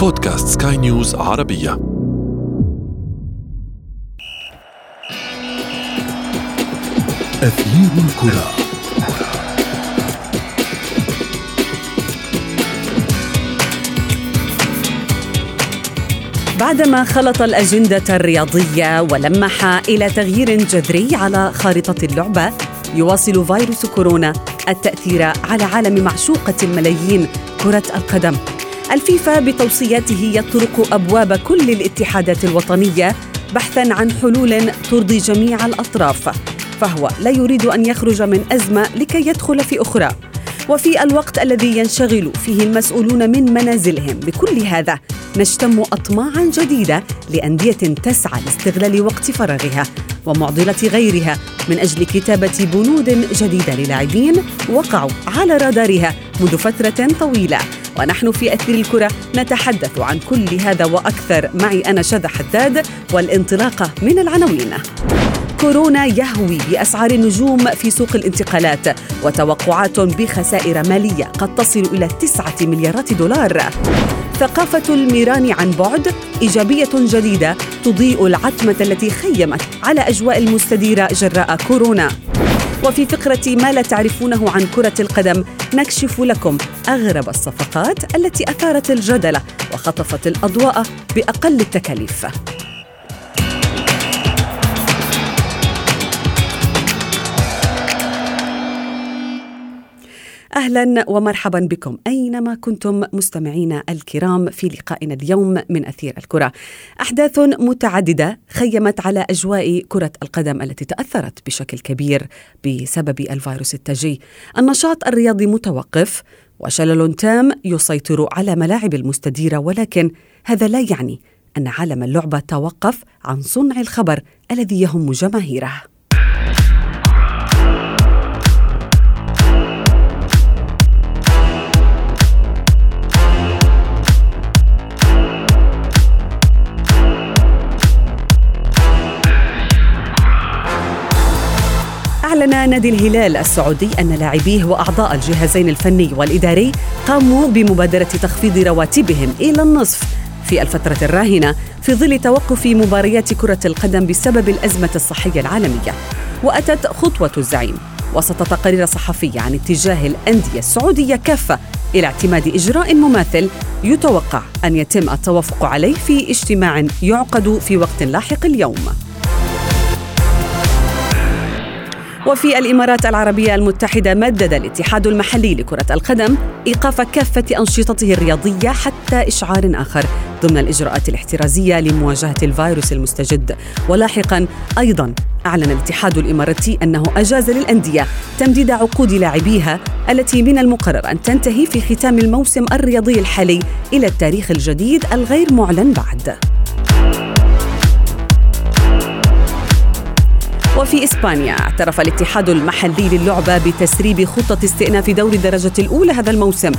بودكاست سكاي نيوز عربية. أثير الكرة. بعدما خلط الأجندة الرياضية ولمح إلى تغيير جذري على خارطة اللعبة يواصل فيروس كورونا التأثير على عالم معشوقة الملايين كرة القدم. الفيفا بتوصياته يطرق أبواب كل الاتحادات الوطنية بحثا عن حلول ترضي جميع الأطراف فهو لا يريد أن يخرج من أزمة لكي يدخل في أخرى. وفي الوقت الذي ينشغل فيه المسؤولون من منازلهم بكل هذا نشتم اطماعا جديدة لأندية تسعى لاستغلال وقت فراغها ومعضلة غيرها من أجل كتابة بنود جديدة للاعبين وقعوا على رادارها منذ فترة طويلة. ونحن في أثير الكرة نتحدث عن كل هذا وأكثر. معي أنا شذى حداد والانطلاقة من العناوين. كورونا يهوي بأسعار النجوم في سوق الانتقالات وتوقعات بخسائر مالية قد تصل إلى تسعة مليارات دولار. ثقافة الميران عن بعد إيجابية جديدة تضيء العتمة التي خيمت على أجواء المستديرة جراء كورونا. وفي فقرة ما لا تعرفونه عن كرة القدم نكشف لكم أغرب الصفقات التي أثارت الجدل وخطفت الأضواء بأقل التكاليف. أهلا ومرحبا بكم أينما كنتم مستمعينا الكرام في لقائنا اليوم من أثير الكرة. أحداث متعددة خيمت على أجواء كرة القدم التي تأثرت بشكل كبير بسبب الفيروس التاجي. النشاط الرياضي متوقف وشلل تام يسيطر على ملاعب المستديرة ولكن هذا لا يعني أن عالم اللعبة توقف عن صنع الخبر الذي يهم جماهيره. أعلن نادي الهلال السعودي أن لاعبيه وأعضاء الجهازين الفني والإداري قاموا بمبادرة تخفيض رواتبهم إلى النصف في الفترة الراهنة في ظل توقف مباريات كرة القدم بسبب الأزمة الصحية العالمية. وأتت خطوة الزعيم. وسط تقارير صحفية عن اتجاه الأندية السعودية كافة إلى اعتماد إجراء مماثل يتوقع أن يتم التوافق عليه في اجتماع يعقد في وقت لاحق اليوم. وفي الإمارات العربية المتحدة مدد الاتحاد المحلي لكرة القدم إيقاف كافة أنشطته الرياضية حتى إشعار آخر ضمن الإجراءات الاحترازية لمواجهة الفيروس المستجد ولاحقا أيضا أعلن الاتحاد الإماراتي أنه أجاز للأندية تمديد عقود لاعبيها التي من المقرر أن تنتهي في ختام الموسم الرياضي الحالي إلى التاريخ الجديد الغير معلن بعد. وفي إسبانيا اعترف الاتحاد المحلي للعبة بتسريب خطة استئناف دوري الدرجة الأولى هذا الموسم.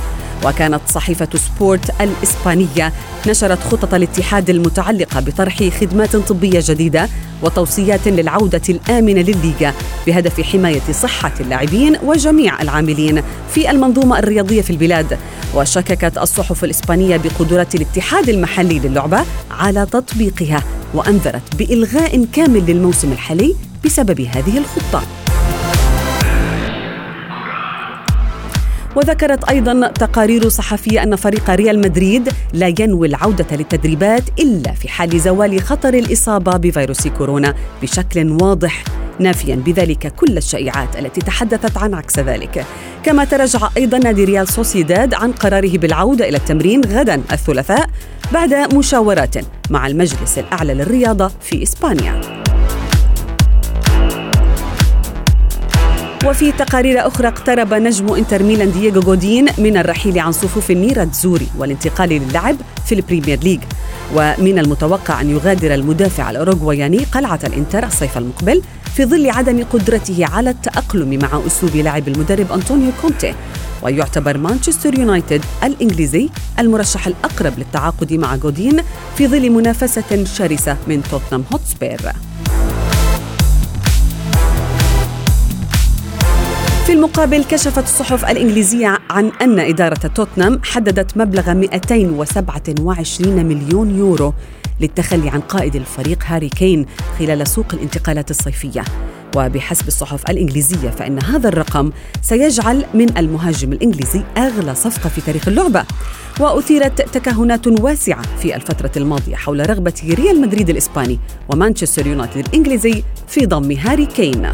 وكانت صحيفة سبورت الإسبانية نشرت خطط الاتحاد المتعلقة بطرح خدمات طبية جديدة وتوصيات للعودة الآمنة للليغا بهدف حماية صحة اللاعبين وجميع العاملين في المنظومة الرياضية في البلاد. وشككت الصحف الإسبانية بقدرة الاتحاد المحلي للعبة على تطبيقها وأنذرت بإلغاء كامل للموسم الحالي بسبب هذه الخطة. وذكرت أيضا تقارير صحفيه أن فريق ريال مدريد لا ينوي العودة للتدريبات إلا في حال زوال خطر الإصابة بفيروس كورونا بشكل واضح نافيا بذلك كل الشائعات التي تحدثت عن عكس ذلك. كما تراجع أيضا نادي ريال سوسيداد عن قراره بالعودة إلى التمرين غدا الثلاثاء بعد مشاورات مع المجلس الأعلى للرياضة في إسبانيا. وفي تقارير أخرى اقترب نجم إنتر ميلان دييغو جودين من الرحيل عن صفوف النيراتزوري والانتقال للعب في البريمير ليج ومن المتوقع أن يغادر المدافع الأوروغواياني قلعة الإنتر الصيف المقبل في ظل عدم قدرته على التأقلم مع أسلوب لعب المدرب أنطونيو كونتي. ويعتبر مانشستر يونايتد الإنجليزي المرشح الأقرب للتعاقد مع جودين في ظل منافسة شرسة من توتنهام هوتسبير. في المقابل كشفت الصحف الإنجليزية عن أن إدارة توتنهام حددت مبلغ 227 مليون يورو للتخلي عن قائد الفريق هاري كين خلال سوق الانتقالات الصيفية. وبحسب الصحف الإنجليزية فإن هذا الرقم سيجعل من المهاجم الإنجليزي أغلى صفقة في تاريخ اللعبة. وأثيرت تكهنات واسعة في الفترة الماضية حول رغبة ريال مدريد الإسباني ومانشستر يونايتد الإنجليزي في ضم هاري كين.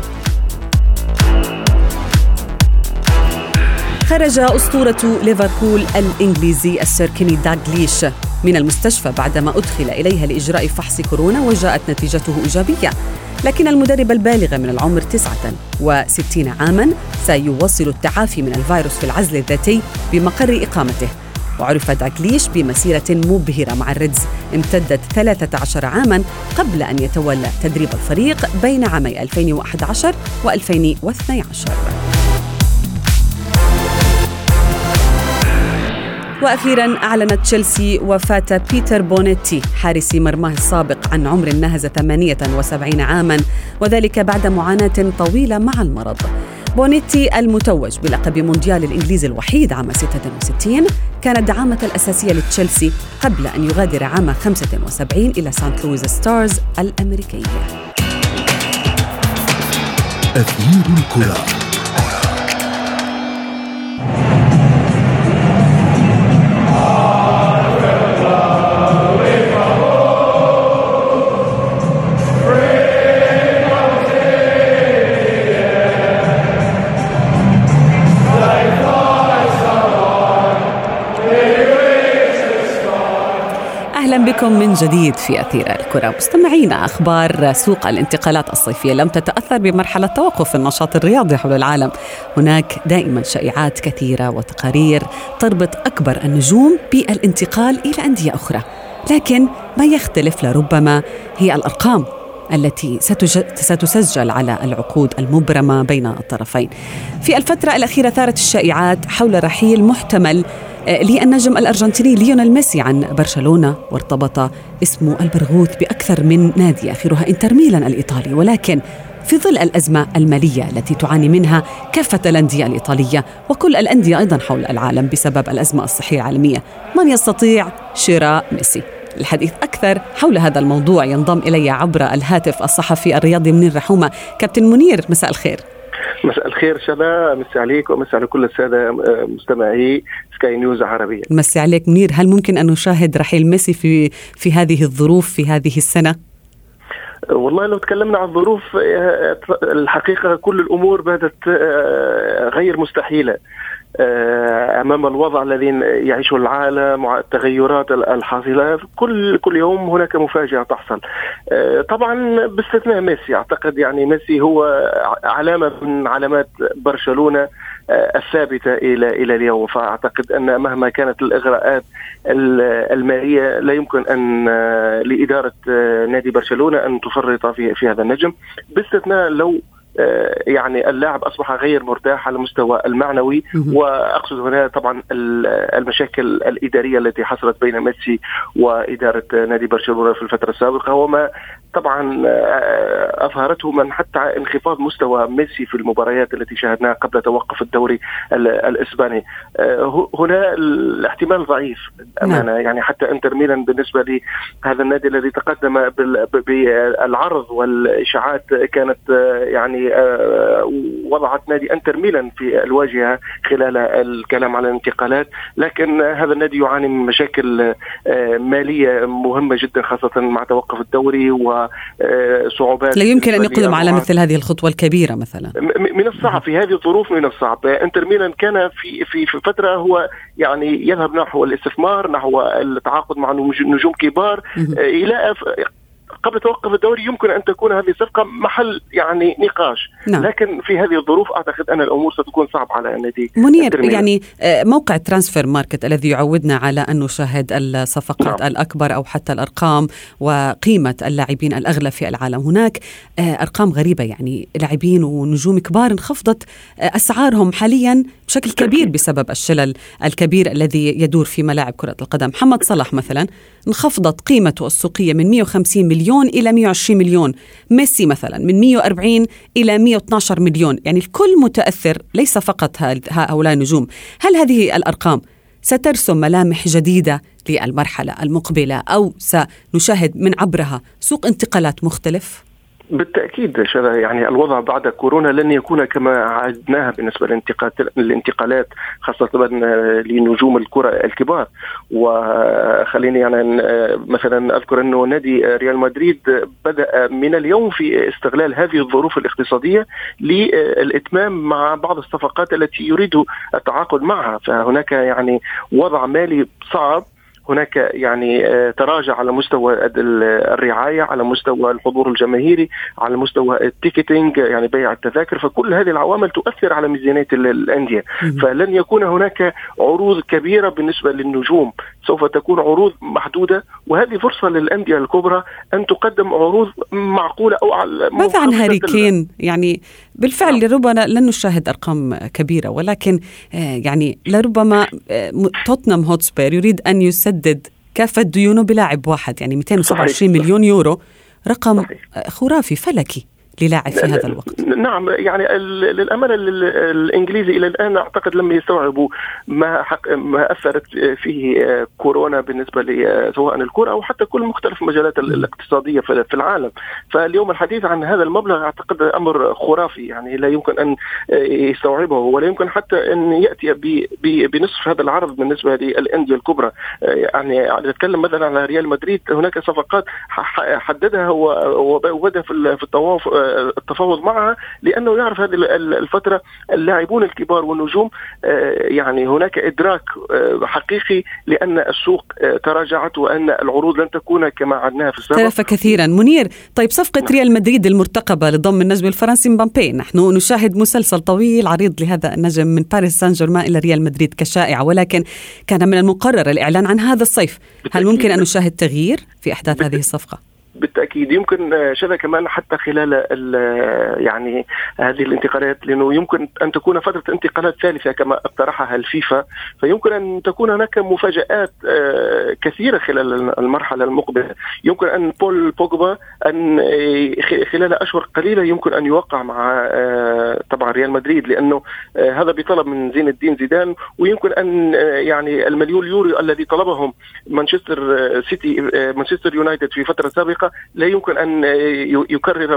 خرج أسطورة ليفربول الإنجليزي السير كيني داغليش من المستشفى بعدما أدخل إليها لإجراء فحص كورونا وجاءت نتيجته إيجابية. لكن المدرب البالغ من العمر 69 عاما سيواصل التعافي من الفيروس في العزل الذاتي بمقر إقامته. وعرف داكليش بمسيرة مبهرة مع الريدز. امتدت 13 عاما قبل أن يتولى تدريب الفريق بين عامي 2011 و2012 وأخيرا أعلنت تشيلسي وفاة بيتر بونيتي حارس مرماه السابق عن عمر ناهز 78 عاما وذلك بعد معاناة طويلة مع المرض. بونيتي المتوج بلقب مونديال الإنجليزي الوحيد عام 66 كان الدعامة الأساسية لتشيلسي قبل أن يغادر عام 75 إلى سانت لويس ستارز الأمريكية. أثير الكرة. بكم من جديد في أثير الكرة. مستمعينا أخبار سوق الانتقالات الصيفية لم تتأثر بمرحلة توقف النشاط الرياضي حول العالم. هناك دائما شائعات كثيرة وتقارير تربط أكبر النجوم بالانتقال إلى أندية أخرى. لكن ما يختلف لربما هي الأرقام. التي ستسجل على العقود المبرمة بين الطرفين. في الفترة الأخيرة ثارت الشائعات حول رحيل محتمل آه، للنجم الأرجنتيني ليونيل ميسي عن برشلونة وارتبط اسمه البرغوث بأكثر من نادي آخرها إنتر ميلان الإيطالي ولكن في ظل الأزمة المالية التي تعاني منها كافة الأندية الإيطالية وكل الأندية أيضا حول العالم بسبب الأزمة الصحية العالمية من يستطيع شراء ميسي الحديث أكثر حول هذا الموضوع ينضم إلي عبر الهاتف الصحفي الرياضي منير رحومة. كابتن منير مساء الخير. مساء الخير شباب مساء عليك ومساء على كل السادة آه، مستمعي سكاي نيوز عربية. مساء عليك منير. هل ممكن أن نشاهد رحيل ميسي في في هذه الظروف في هذه السنة؟ والله لو تكلمنا عن الظروف آه، الحقيقة كل الأمور بدت آه، غير مستحيلة. آه، أمام الوضع الذي يعيشه العالم والتغيرات الحاصلة. كل كل يوم هناك مفاجأة تحصل. آه، طبعا باستثناء ميسي. أعتقد يعني ميسي هو علامة من علامات برشلونة آه، الثابتة إلى إلى اليوم. فأعتقد أن مهما كانت الإغراءات المالية لا يمكن أن لإدارة نادي برشلونة أن تفرط في في هذا النجم. باستثناء لو آه، يعني اللاعب أصبح غير مرتاح على المستوى المعنوي وأقصد هنا طبعا المشاكل الإدارية التي حصلت بين ميسي وإدارة نادي برشلونة في الفترة السابقة وما طبعا آه، أظهرته من حتى انخفاض مستوى ميسي في المباريات التي شاهدناها قبل توقف الدوري الإسباني. آه، هنا الاحتمال ضعيف امانه نعم. يعني حتى إنتر ميلان بالنسبة لي هذا النادي الذي تقدم بالعرض والإشاعات كانت يعني وضعت نادي إنتر ميلان في الواجهة خلال الكلام على الانتقالات. لكن هذا النادي يعاني من مشاكل آه، مالية مهمة جدا خاصة مع توقف الدوري وصعوبات لا يمكن أن يقدم على مثل هذه الخطوة الكبيرة مثلا. من الصعب في هذه الظروف من الصعب. إنتر ميلان كان في في في فترة هو يعني يذهب نحو الاستثمار نحو التعاقد مع نجوم كبار إلى قبل توقف الدوري يمكن أن تكون هذه الصفقة محل يعني نقاش. نعم. لكن في هذه الظروف أعتقد أن الأمور ستكون صعبة على النادي منير يعني آه، موقع ترانسفير ماركت الذي يعودنا على أن نشاهد الصفقات نعم. الأكبر أو حتى الأرقام وقيمة اللاعبين الأغلى في العالم. هناك آه، أرقام غريبة يعني لاعبين ونجوم كبار انخفضت آه، أسعارهم حاليا بشكل كبير بسبب الشلل الكبير الذي يدور في ملاعب كرة القدم. محمد صلاح مثلا انخفضت قيمته السوقية من 150 مليون مليون إلى 120 مليون. ميسي مثلا من 140 إلى 112 مليون. يعني الكل متأثر ليس فقط هؤلاء النجوم. هل هذه الأرقام سترسم ملامح جديدة للمرحلة المقبلة أو سنشاهد من عبرها سوق انتقالات مختلف؟ بالتأكيد يعني الوضع بعد كورونا لن يكون كما عهدناها بالنسبة للانتقالات خاصة لنجوم الكرة الكبار. وخليني يعني مثلا أذكر أنه نادي ريال مدريد بدأ من اليوم في استغلال هذه الظروف الاقتصادية للإتمام مع بعض الصفقات التي يريد التعاقد معها. فهناك يعني وضع مالي صعب هناك يعني آه، تراجع على مستوى الرعاية على مستوى الحضور الجماهيري على مستوى التيكتينج يعني بيع التذاكر. فكل هذه العوامل تؤثر على ميزانية الأندية. فلن يكون هناك عروض كبيرة بالنسبة للنجوم. سوف تكون عروض محدودة وهذه فرصة للأندية الكبرى أن تقدم عروض معقولة أو على ماذا عن هاري كين يعني بالفعل نعم. لربما لن نشاهد أرقام كبيرة ولكن آه، يعني لربما آه، توتنهام هوتسبير يريد أن يسدد كافة ديونه بلاعب واحد يعني 227 مليون يورو رقم صحيح. خرافي فلكي للاعب في هذا الوقت. نعم يعني للامانه الإنجليزي إلى الآن أعتقد لم يستوعبوا ما حق ما أثرت فيه كورونا بالنسبة سواء الكرة أو حتى كل مختلف المجالات الاقتصادية في العالم. فاليوم الحديث عن هذا المبلغ أعتقد أمر خرافي يعني لا يمكن أن يستوعبه ولا يمكن حتى أن يأتي بنصف هذا العرض بالنسبة للأندية الكبرى. يعني نتكلم مثلا على ريال مدريد هناك صفقات حددها وبدأ في الطواف التفاوض معها لأنه يعرف هذه الفترة اللاعبون الكبار والنجوم آه، يعني هناك إدراك آه، حقيقي لأن السوق آه، تراجعت وأن العروض لن تكون كما عدناها في السابق. تلف كثيرا. منير طيب صفقة نعم. ريال مدريد المرتقبة لضم النجم الفرنسي مبامبي نحن نشاهد مسلسل طويل عريض لهذا النجم من باريس سان جيرمان إلى ريال مدريد كشائعة ولكن كان من المقرر الإعلان عن هذا الصيف. هل ممكن أن نشاهد تغيير في أحداث هذه الصفقة؟ بالتأكيد يمكن شذا كمان حتى خلال يعني هذه الانتقالات لأنه يمكن أن تكون فترة انتقالات ثالثه كما اقترحها الفيفا. فيمكن أن تكون هناك مفاجآت آه، كثيرة خلال المرحلة المقبلة. يمكن أن بول بوجبا أن خلال أشهر قليلة يمكن أن يوقع مع آه، طبعا ريال مدريد لأنه آه، هذا بطلب من زين الدين زيدان. ويمكن أن يعني المليون يورو الذي طلبهم مانشستر سيتي مانشستر يونايتد في فترة سابقة لا يمكن أن يكرر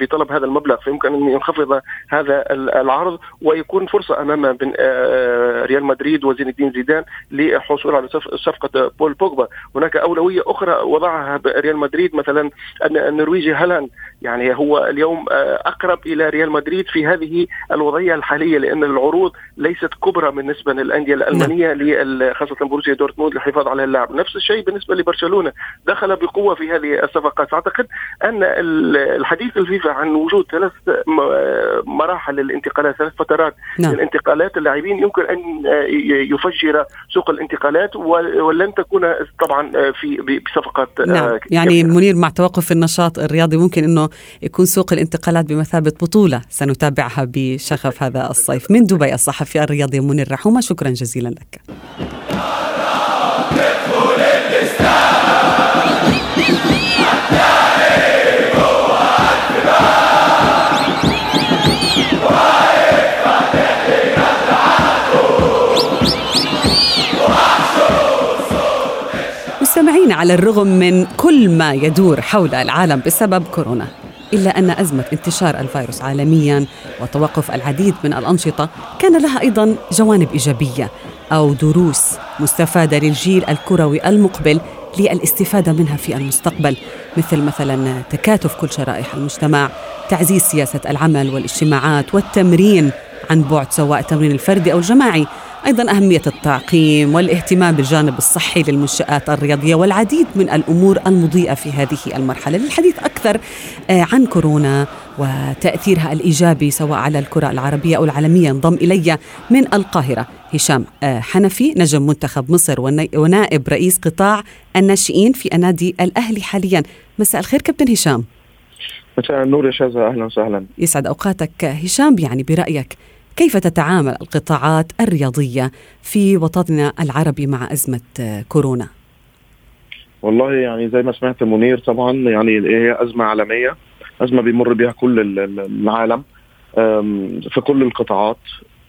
بطلب هذا المبلغ فيمكن أن ينخفض هذا العرض ويكون فرصة أمام ريال مدريد وزين الدين زيدان للحصول على صفقة بول بوجبا. هناك أولوية أخرى وضعها ريال مدريد مثلا النرويجي هالاند. يعني هو اليوم آه، أقرب إلى ريال مدريد في هذه الوضعية الحالية لأن العروض ليست كبرى بالنسبة للأندية الألمانية نعم. خاصة بوروسيا دورتموند للحفاظ على اللاعب. نفس الشيء بالنسبة لبرشلونة. دخل بقوة في هذه الصفقات أعتقد أن الحديث الفيفا عن وجود ثلاث مراحل للانتقالات ثلاث فترات نعم. للانتقالات اللاعبين يمكن أن يفجر سوق الانتقالات ولن تكون طبعا في بصفقات نعم. يعني منير مع توقف النشاط الرياضي ممكن إنه يكون سوق الانتقالات بمثابة بطولة سنتابعها بشغف هذا الصيف. من دبي الصحفي الرياضي منير رحومة شكرا جزيلا لك. مستمعين على الرغم من كل ما يدور حول العالم بسبب كورونا إلا أن أزمة انتشار الفيروس عالميا وتوقف العديد من الأنشطة كان لها أيضا جوانب إيجابية أو دروس مستفادة للجيل الكروي المقبل للاستفادة منها في المستقبل مثل مثلا تكاتف كل شرائح المجتمع تعزيز سياسة العمل والاجتماعات والتمرين عن بعد سواء التمرين الفردي أو الجماعي أيضا أهمية التعقيم والاهتمام بالجانب الصحي للمنشآت الرياضية والعديد من الأمور المضيئة في هذه المرحلة. للحديث أكثر آه، عن كورونا وتأثيرها الإيجابي سواء على الكرة العربية أو العالمية. انضم إلي من القاهرة هشام آه، حنفي نجم منتخب مصر ونائب رئيس قطاع الناشئين في النادي الأهلي حاليا. مساء الخير كابتن هشام. مساء النور يا شاذة أهلا وسهلا. يسعد أوقاتك. هشام يعني برأيك كيف تتعامل القطاعات الرياضية في وطننا العربي مع أزمة كورونا؟ والله يعني زي ما سمعت منير طبعا يعني هي أزمة عالمية أزمة بيمر بها كل العالم في كل القطاعات.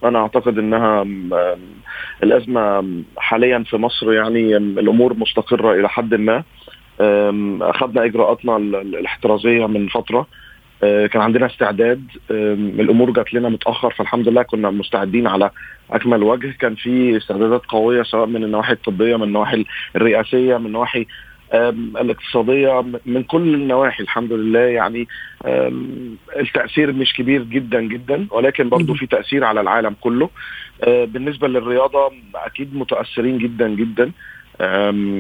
أنا أعتقد إنها الأزمة حاليا في مصر يعني الأمور مستقرة إلى حد ما. أخذنا إجراءاتنا الاحترازية من فترة. كان عندنا استعداد. الأمور جات لنا متأخر فالحمد لله كنا مستعدين على أكمل وجه. كان في استعدادات قوية سواء من النواحي الطبية من النواحي الرئاسية من النواحي الاقتصادية من كل النواحي. الحمد لله يعني التأثير مش كبير جدا جدا ولكن برضه في تأثير على العالم كله. أه، بالنسبة للرياضة أكيد متأثرين جدا جدا.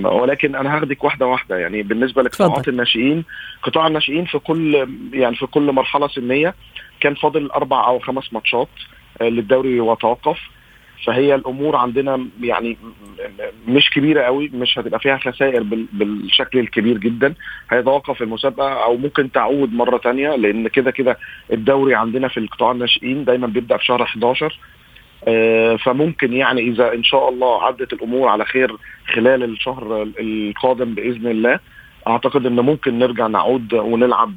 ولكن أنا هاخدك واحدة واحدة. يعني بالنسبة لقطاعات الناشئين قطاع الناشئين في كل يعني في كل مرحلة سنية كان فاضل أربع أو خمس ماتشات أه، للدوري وتوقف. فهي الأمور عندنا يعني مش كبيرة قوي مش هتبقى فيها خسائر بالشكل الكبير جدا. هيتوقف المسابقة أو ممكن تعود مرة تانية لأن كده كده الدوري عندنا في القطاع الناشئين دايما بيبدأ في شهر 11 آه، فممكن يعني إذا إن شاء الله عدت الأمور على خير خلال الشهر القادم بإذن الله أعتقد إن ممكن نرجع نعود ونلعب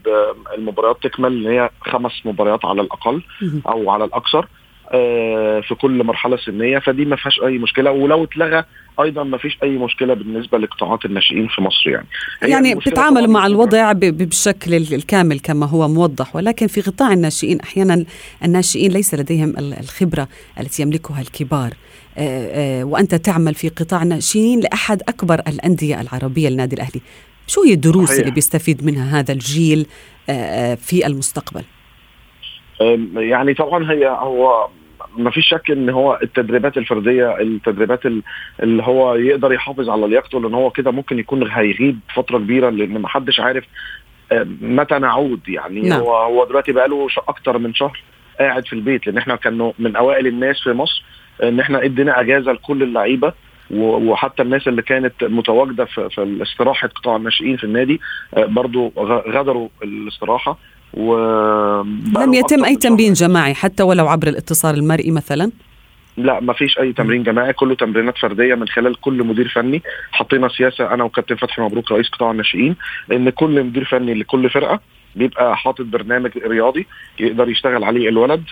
المباريات تكمل اللي هي خمس مباريات على الأقل أو على الأكثر آه، في كل مرحلة سنية فدي ما فيهاش أي مشكلة ولو اتلغى أيضا ما فيش أي مشكلة بالنسبة لقطاعات الناشئين في مصر يعني. يعني بتتعاملوا مع الوضع بالشكل الكامل كما هو موضح ولكن في قطاع الناشئين أحيانا الناشئين ليس لديهم الخبرة التي يملكها الكبار. آه، آه، وأنت تعمل في قطاع الناشئين لأحد أكبر الأندية العربية النادي الأهلي. شو هي الدروس صحيح. اللي بيستفيد منها هذا الجيل في المستقبل؟ يعني طبعا هي هو ما فيش شك إن هو التدريبات الفردية التدريبات اللي هو يقدر يحافظ على لياقته لأن هو كده ممكن يكون هيغيب فترة كبيرة لأن ما حدش عارف متى نعود يعني نعم. هو هو دلوقتي بقى له أكتر من شهر قاعد في البيت لأن إحنا كنا من أوائل الناس في مصر إن إحنا إدينا أجازة لكل اللعيبة وحتى الناس اللي كانت متواجدة في, في استراحه قطاع الناشئين في النادي برضو غادروا الاستراحة و لم يتم أي تمرين جماعي حتى ولو عبر الاتصال المرئي مثلا؟ لا ما فيش أي تمرين جماعي كله تمرينات فردية من خلال كل مدير فني. حطينا سياسة أنا وكابتن فتحي مبروك رئيس قطاع الناشئين إن كل مدير فني لكل فرقة بيبقى حاطط برنامج رياضي يقدر يشتغل عليه الولد.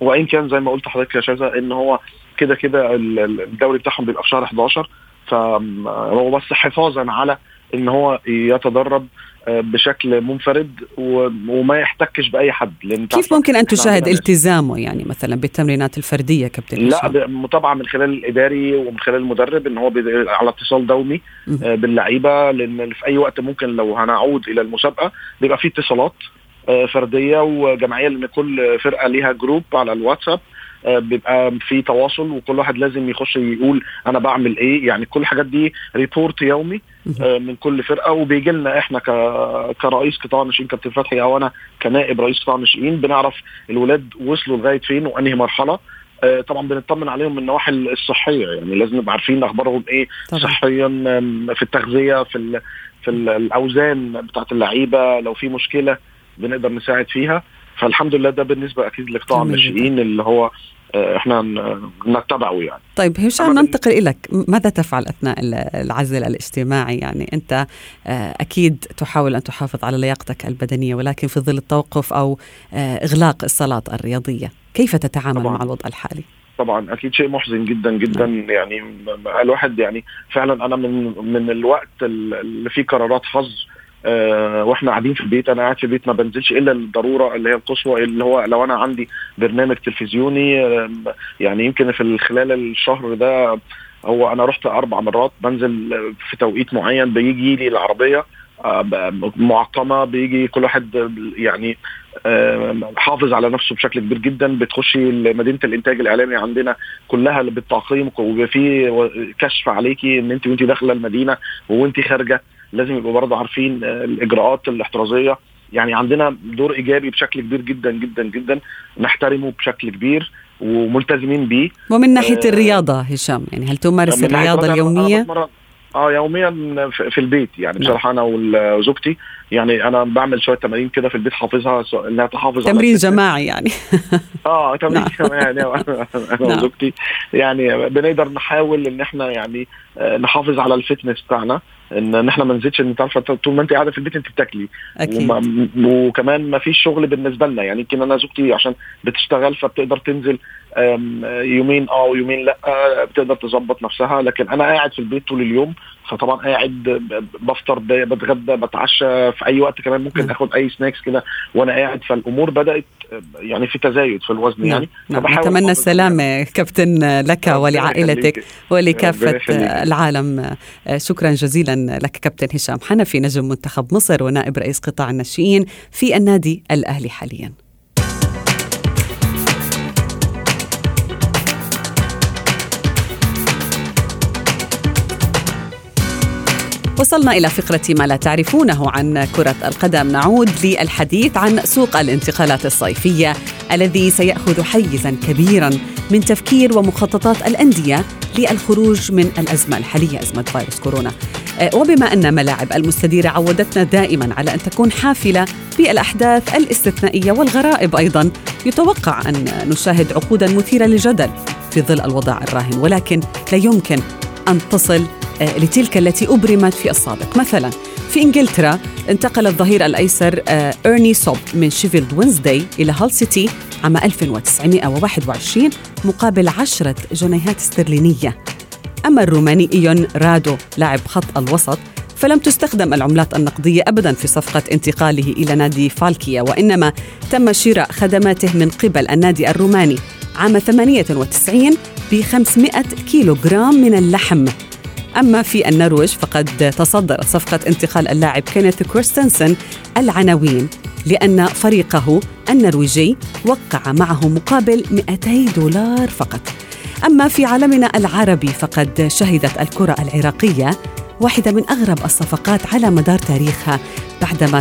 وإن كان زي ما قلت لحضرتك يا شاذة إن هو كده كده الدوري بتاعهم بيبقى في شهر 11 فهو بس حفاظا على إن هو يتدرب بشكل منفرد وما يحتكش بأي حد لأن كيف ممكن أن تشاهد التزامه يعني مثلا بالتمرينات الفردية كابتن لا متابعة من خلال الإداري ومن خلال المدرب إن هو على اتصال دائم آه، باللعيبة لأن في أي وقت ممكن لو هنعود إلى المسابقة بيبقى في اتصالات آه، فردية وجماعيه لأن كل فرقة ليها group على الواتساب. بيبقى في تواصل وكل واحد لازم يخش يقول أنا بعمل إيه. يعني كل الحاجات دي report يومي آه، من كل فرقة. وبيجي لنا إحنا كرئيس قطاع الناشئين كابتن فتحي أو أنا كنائب رئيس قطاع الناشئين بنعرف الولاد وصلوا لغاية فين وأنهي مرحلة. آه، طبعا بنطمن عليهم من النواحي الصحية. يعني لازم نبقى عارفين أخبارهم إيه طبعا. صحيا في التغذية في في الأوزان بتاعت اللعيبة. لو في مشكلة بنقدر نساعد فيها. فالحمد لله ده بالنسبة أكيد لقطاع الناشئين اللي هو آه، إحنا نتبعه يعني. طيب هشام ننتقل لك ماذا تفعل أثناء العزل الاجتماعي؟ يعني أنت آه، أكيد تحاول أن تحافظ على لياقتك البدنية ولكن في ظل التوقف أو آه، إغلاق الصالات الرياضية كيف تتعامل طبعا. مع الوضع الحالي؟ طبعا أكيد شيء محزن جدا جدا نعم. يعني الواحد يعني فعلا أنا من من الوقت اللي فيه قرارات حظ آه، وإحنا قاعدين في البيت أنا قاعد في البيت ما بنزلش إلا الضرورة اللي هي القصوى اللي هو لو أنا عندي برنامج تلفزيوني يعني يمكن في خلال الشهر ده هو أنا رحت أربع مرات بنزل في توقيت معين بيجي لي العربية آه، معقمة بيجي كل واحد يعني حافظ على نفسه بشكل كبير جدا بتخشي مدينه الإنتاج الإعلامي عندنا كلها بالتعقيم وبيبقى في كشف عليكي إن أنت وأنت داخلة المدينة وأنت خارجة. لازم يبقوا برضه عارفين آه، الإجراءات الاحترازية يعني عندنا دور إيجابي بشكل كبير جدا جدا جدا نحترمه بشكل كبير وملتزمين بيه ومن ناحية آه الرياضة هشام يعني هل تمارس الرياضة اليومية؟ آه يوميا في البيت يعني نعم. بصراحة أنا وزوجتي يعني أنا بعمل شوية تمارين كده في البيت حافظها إنها تحافظ تمرين جماعي يعني. آه تمرين نعم. جماعي يعني. أنا وزوجتي يعني بنقدر نحاول إن إحنا يعني نحافظ على الفتنس بتاعنا. إن نحن ما نزيدش إن تعرف طول ما أنت قاعدة في البيت أنت بتاكلي. أكيد. وما وكمان ما فيش شغل بالنسبة لنا. يعني يمكن أنا زوجتي عشان بتشتغل فبتقدر تنزل يومين آه ويومين لأ بتقدر تظبط نفسها. لكن أنا قاعد في البيت طول اليوم فطبعا قاعد بفطر بتغدى بتعشى في أي وقت كمان ممكن. آخد أي سناكس كده وأنا قاعد فالأمور بدأت يعني في تزايد في الوزن نعم. يعني نعم. نتمنى أحافظ السلامة كابتن لك ولعائلتك يخليك. العالم شكرا جزيلا لك كابتن هشام حنفي نجم منتخب مصر ونائب رئيس قطاع الناشئين في النادي الأهلي حاليا وصلنا إلى فقرة ما لا تعرفونه عن كرة القدم. نعود للحديث عن سوق الانتقالات الصيفية الذي سيأخذ حيزا كبيرا من تفكير ومخططات الأندية للخروج من الأزمة الحالية. أزمة فيروس كورونا. أه، وبما أن ملاعب المستديرة عودتنا دائما على أن تكون حافلة بالأحداث الاستثنائية والغرائب أيضا يتوقع أن نشاهد عقودا مثيرة للجدل في ظل الوضع الراهن. ولكن لا يمكن أن تصل لتلك التي أبرمت في السابق. مثلا في إنجلترا انتقل الظهير الأيسر آه، إرني توب من شيفيلد وينزداي إلى هال سيتي عام 1921 مقابل عشرة جنيهات استرلينية. أما الروماني إيون رادو لاعب خط الوسط فلم تستخدم العملات النقدية أبدا في صفقة انتقاله إلى نادي فالكيا وإنما تم شراء خدماته من قبل النادي الروماني عام 98 ب 500 كيلو جرام من اللحم. أما في النرويج فقد تصدرت صفقة انتقال اللاعب كينيث كريستنسن العناوين لأن فريقه النرويجي وقع معه مقابل 200 دولار فقط. أما في عالمنا العربي فقد شهدت الكرة العراقية واحدة من أغرب الصفقات على مدار تاريخها بعدما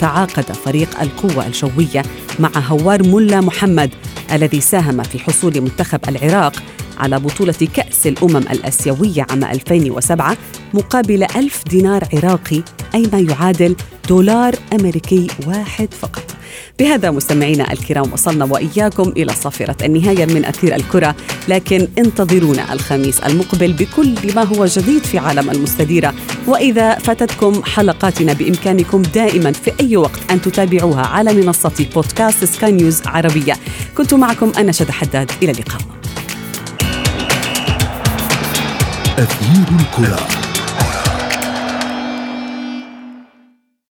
تعاقد فريق القوة الجوية مع هوار ملا محمد الذي ساهم في حصول منتخب العراق على بطولة كأس الأمم الآسيوية عام 2007 مقابل ألف دينار عراقي أي ما يعادل دولار أمريكي واحد فقط. بهذا مستمعينا الكرام وصلنا وإياكم إلى صافرة النهاية من أثير الكرة لكن انتظرونا الخميس المقبل بكل ما هو جديد في عالم المستديرة. وإذا فاتتكم حلقاتنا بإمكانكم دائما في أي وقت أن تتابعوها على منصة بودكاست سكاي نيوز عربية. كنت معكم أنا شد حداد إلى اللقاء. أثير الكرة.